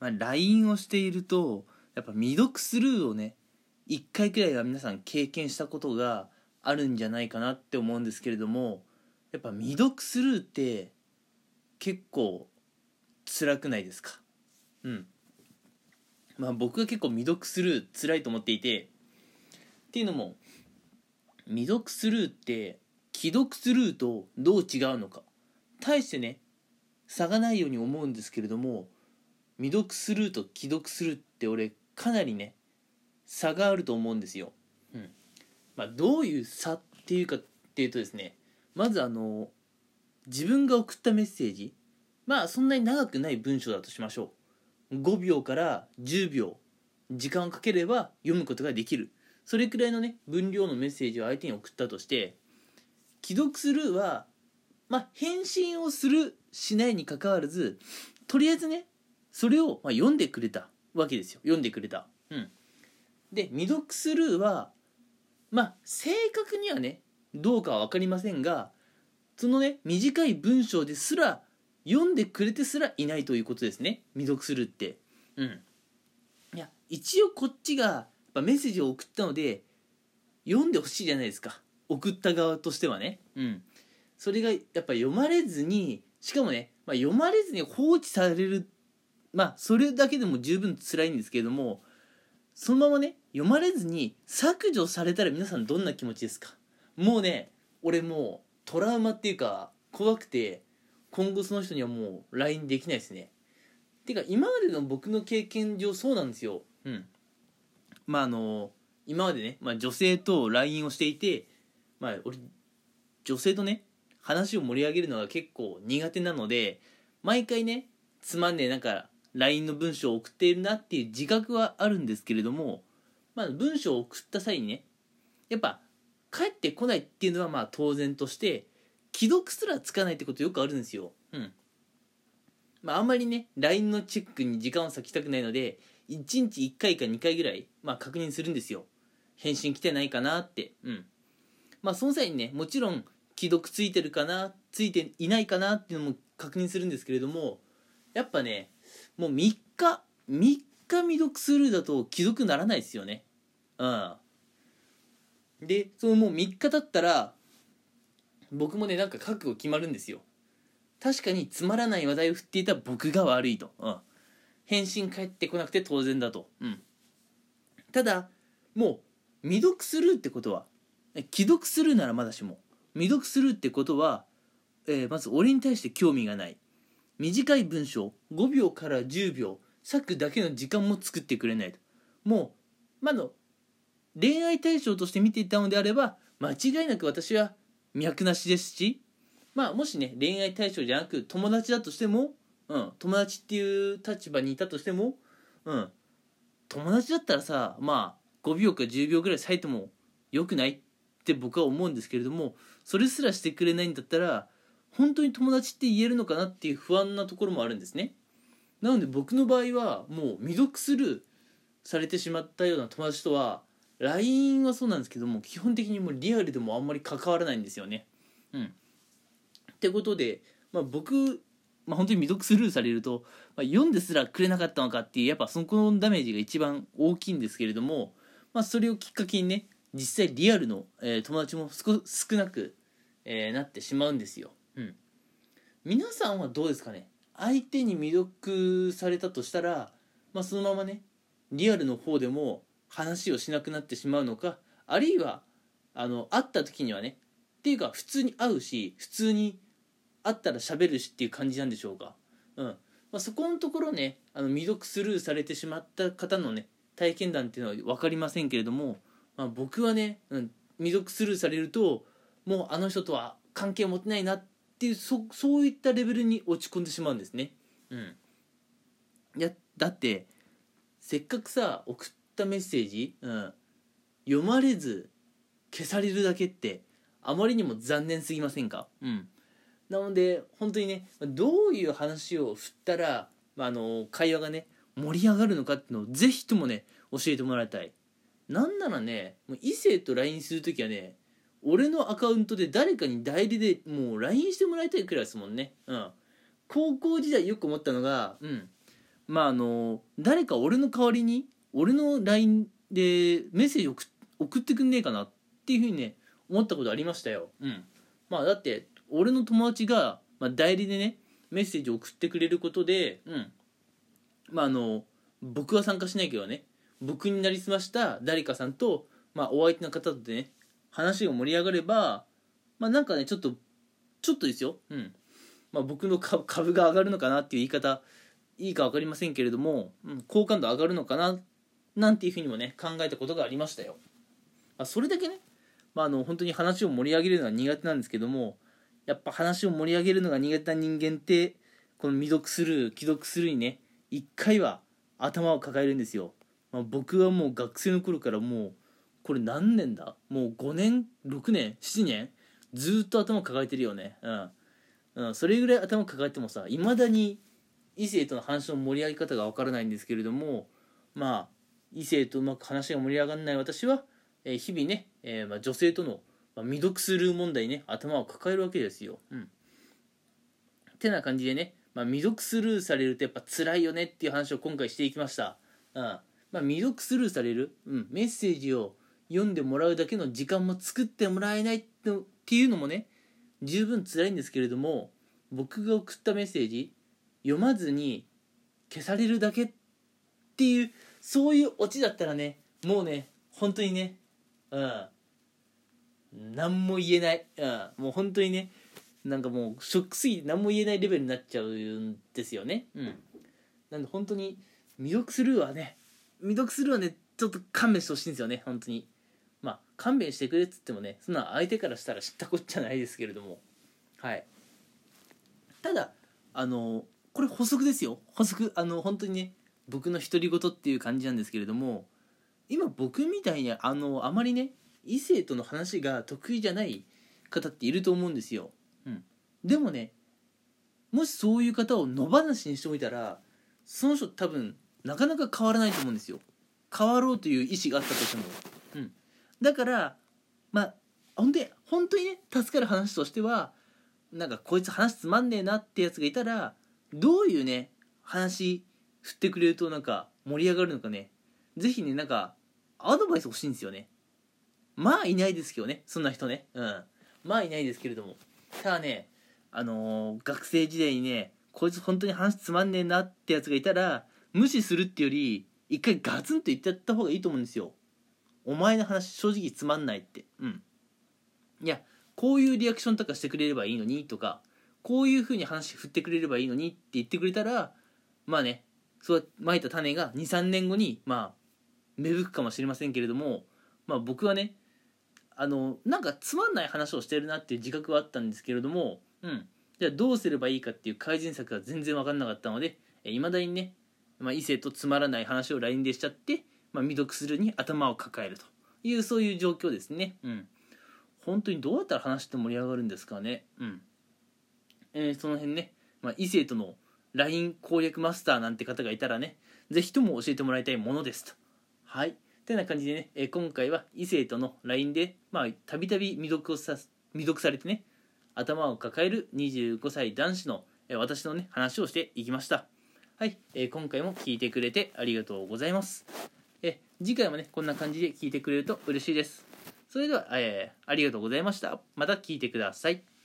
まあ、LINE をしているとやっぱ未読スルーをね1回くらいは皆さん経験したことがあるんじゃないかなって思うんですけれどもやっぱ未読スルーって結構辛くないですか？うん。まあ僕は結構未読スルー辛いと思っていてっていうのも未読スルーって既読スルーとどう違うのか？対してね差がないように思うんですけれども未読スルーと既読スルーって俺かなりね差があると思うんですよ。うん。まあ、どういう差っていうかっていうとですねまずあの自分が送ったメッセージまあそんなに長くない文章だとしましょう。5秒から10秒時間をかければ読むことができる。それくらいのね分量のメッセージを相手に送ったとして既読スルーはまあ返信をするしないにかかわらずとりあえずねそれをま読んでくれたわけですよ。読んでくれた。うん。で未読スルーはまあ正確にはねどうかは分かりませんがそのね短い文章ですら読んでくれてすらいないということですね。未読スルーって。うん。いや一応こっちがメッセージを送ったので読んでほしいじゃないですか。送った側としてはね。うん。それがやっぱ読まれずにしかもね、まあ、読まれずに放置されるまあそれだけでも十分辛いんですけれどもそのままね読まれずに削除されたら皆さんどんな気持ちですか？もうね俺もうトラウマっていうか怖くて今後その人にはもう LINE できないですね。てか今までの僕の経験上そうなんですよ。うん。まああの今までね、まあ、女性と LINE をしていてまあ俺女性とね話を盛り上げるのが結構苦手なので毎回ねつまんねえなんか LINE の文章を送っているなっていう自覚はあるんですけれども、まあ、文章を送った際にねやっぱ帰ってこないっていうのはまあ当然として既読すらつかないってことよくあるんですよ。うん。まあ、あんまりね LINE のチェックに時間を割きたくないので1日1回か2回ぐらい、まあ、確認するんですよ。返信来てないかなって。うん。まあその際にねもちろん既読ついてるかなついていないかなっていうのも確認するんですけれどもやっぱねもう3日3日未読スルーだと既読ならないですよね。うん。でそのもう3日経ったら僕もねなんか覚悟決まるんですよ。確かにつまらない話題を振っていた僕が悪いと、うん、返信返ってこなくて当然だと、うん、ただもう未読スルーってことは既読スルーならまだしも未読スルーってことは、えー、まず俺に対して興味がない。短い文章5秒から10秒割くだけの時間も作ってくれないと。もうまだ恋愛対象として見ていたのであれば間違いなく私は脈なしですしまあもしね恋愛対象じゃなく友達だとしても、うん、友達っていう立場にいたとしても、うん、友達だったらさまあ5秒か10秒ぐらい割いてもよくないって僕は思うんですけれどもそれすらしてくれないんだったら本当に友達って言えるのかなっていう不安なところもあるんですね。なので僕の場合はもう未読スルーされてしまったような友達とは LINE はそうなんですけども基本的にもうリアルでもあんまり関わらないんですよね。うん。ってことで、まあ、僕、まあ、本当に未読スルーされると、まあ、読んですらくれなかったのかっていうやっぱそこのダメージが一番大きいんですけれども、まあ、それをきっかけにね実際リアルの、えー、友達も少なく、えー、なってしまうんですよ。うん。皆さんはどうですかね？相手に未読されたとしたら、まあ、そのままねリアルの方でも話をしなくなってしまうのかあるいはあの会った時にはねっていうか普通に会うし普通に会ったら喋るしっていう感じなんでしょうか。うん。まあ、そこのところねあの未読スルーされてしまった方のね体験談っていうのは分かりませんけれども、まあ、僕はね、うん、未読スルーされるともうあの人とは関係を持てないなってっていうそそういったレベルに落ち込んでしまうんですね。うん、いやだってせっかくさ送ったメッセージ、うん、読まれず消されるだけってあまりにも残念すぎませんか、うん、なので本当にねどういう話を振ったら、まあ、あの会話がね盛り上がるのかっていうのをぜひともね教えてもらいたい。なんならね異性と LINE する時はね俺のアカウントで誰かに代理でもう LINE してもらいたいくらいですもんね。うん。高校時代よく思ったのがうん。まああの誰か俺の代わりに俺の LINE でメッセージ送送ってくんねえかなっていうふうにね思ったことありましたよ。うん。まあだって俺の友達が、まあ、代理でねメッセージ送ってくれることでうん。まああの僕は参加しないけどね僕になりすました誰かさんと、まあ、お相手の方とね話が盛り上がればまあなんかねちょっとちょっとですよ。うん。まあ僕の株が上がるのかなっていう言い方いいか分かりませんけれども、うん、好感度上がるのかななんていうふうにもね考えたことがありましたよ、まあ、それだけね、まあ、あの本当に話を盛り上げるのは苦手なんですけどもやっぱ話を盛り上げるのが苦手な人間ってこの未読スルー既読スルーにね一回は頭を抱えるんですよ、まあ、僕はもう学生の頃からもうこれ何年だ？もう5年？6年？7年？ずっと頭抱えてるよね。うん、うん、それぐらい頭抱えてもさいまだに異性との話の盛り上げ方がわからないんですけれどもまあ異性とうまく話が盛り上がらない私は、えー、日々ね、えー、まあ、女性との、まあ、未読スルー問題ね頭を抱えるわけですよ。うん、てな感じでね、まあ、未読スルーされるとやっぱ辛いよねっていう話を今回していきました。うん。まあ、未読スルーされる、うん、メッセージを読んでもらうだけの時間も作ってもらえないっていうのもね十分辛いんですけれども僕が送ったメッセージ読まずに消されるだけっていうそういうオチだったらねもうね本当にねうん。何も言えない、うん、もう本当にねなんかもうショックすぎて何も言えないレベルになっちゃうんですよね。うん。なんで本当に未読スルーはね。未読スルーはねちょっと勘弁してほしいんですよね本当に。勘弁してくれっつってもねそんな相手からしたら知ったこっちゃないですけれども。はい。ただあのこれ補足ですよ。補足あの本当にね僕の独り言っていう感じなんですけれども今僕みたいにあのあまりね異性との話が得意じゃない方っていると思うんですよ、うん、でもねもしそういう方を野放しにしておいたらその人多分なかなか変わらないと思うんですよ。変わろうという意思があったとしても、だからまあほんで本当にね助かる話としてはなんかこいつ話つまんねえなってやつがいたらどういうね話振ってくれるとなんか盛り上がるのかね。是非ねなんかアドバイス欲しいんですよね。まあいないですけどねそんな人ね。うん。まあいないですけれども。ただねあのー、学生時代にねこいつ本当に話つまんねえなってやつがいたら無視するってより一回ガツンと言ってやった方がいいと思うんですよ。お前の話正直つまんないって。うん。いやこういうリアクションとかしてくれればいいのにとかこういう風に話振ってくれればいいのにって言ってくれたらまあねそうまいた種が23年後にまあ芽吹くかもしれませんけれどもまあ僕はねあのなんかつまんない話をしてるなっていう自覚はあったんですけれどもうん。じゃあどうすればいいかっていう改善策が全然分かんなかったのでいまだにね、まあ、異性とつまらない話を LINE でしちゃって、まあ、未読するに頭を抱えるというそういう状況ですね。うん。本当にどうやったら話して盛り上がるんですかね。うん。えー、その辺ね、まあ、異性との LINE 攻略マスターなんて方がいたらね、ぜひとも教えてもらいたいものですと。はい。てな感じでね、えー、今回は異性との LINE で、まあ、たびたび未読をさ未読されてね、頭を抱える25歳男子の、えー、私のね、話をしていきました。はい、えー、今回も聞いてくれてありがとうございます。え次回もね、こんな感じで聞いてくれると嬉しいです。それでは、えー、ありがとうございました。また聞いてください。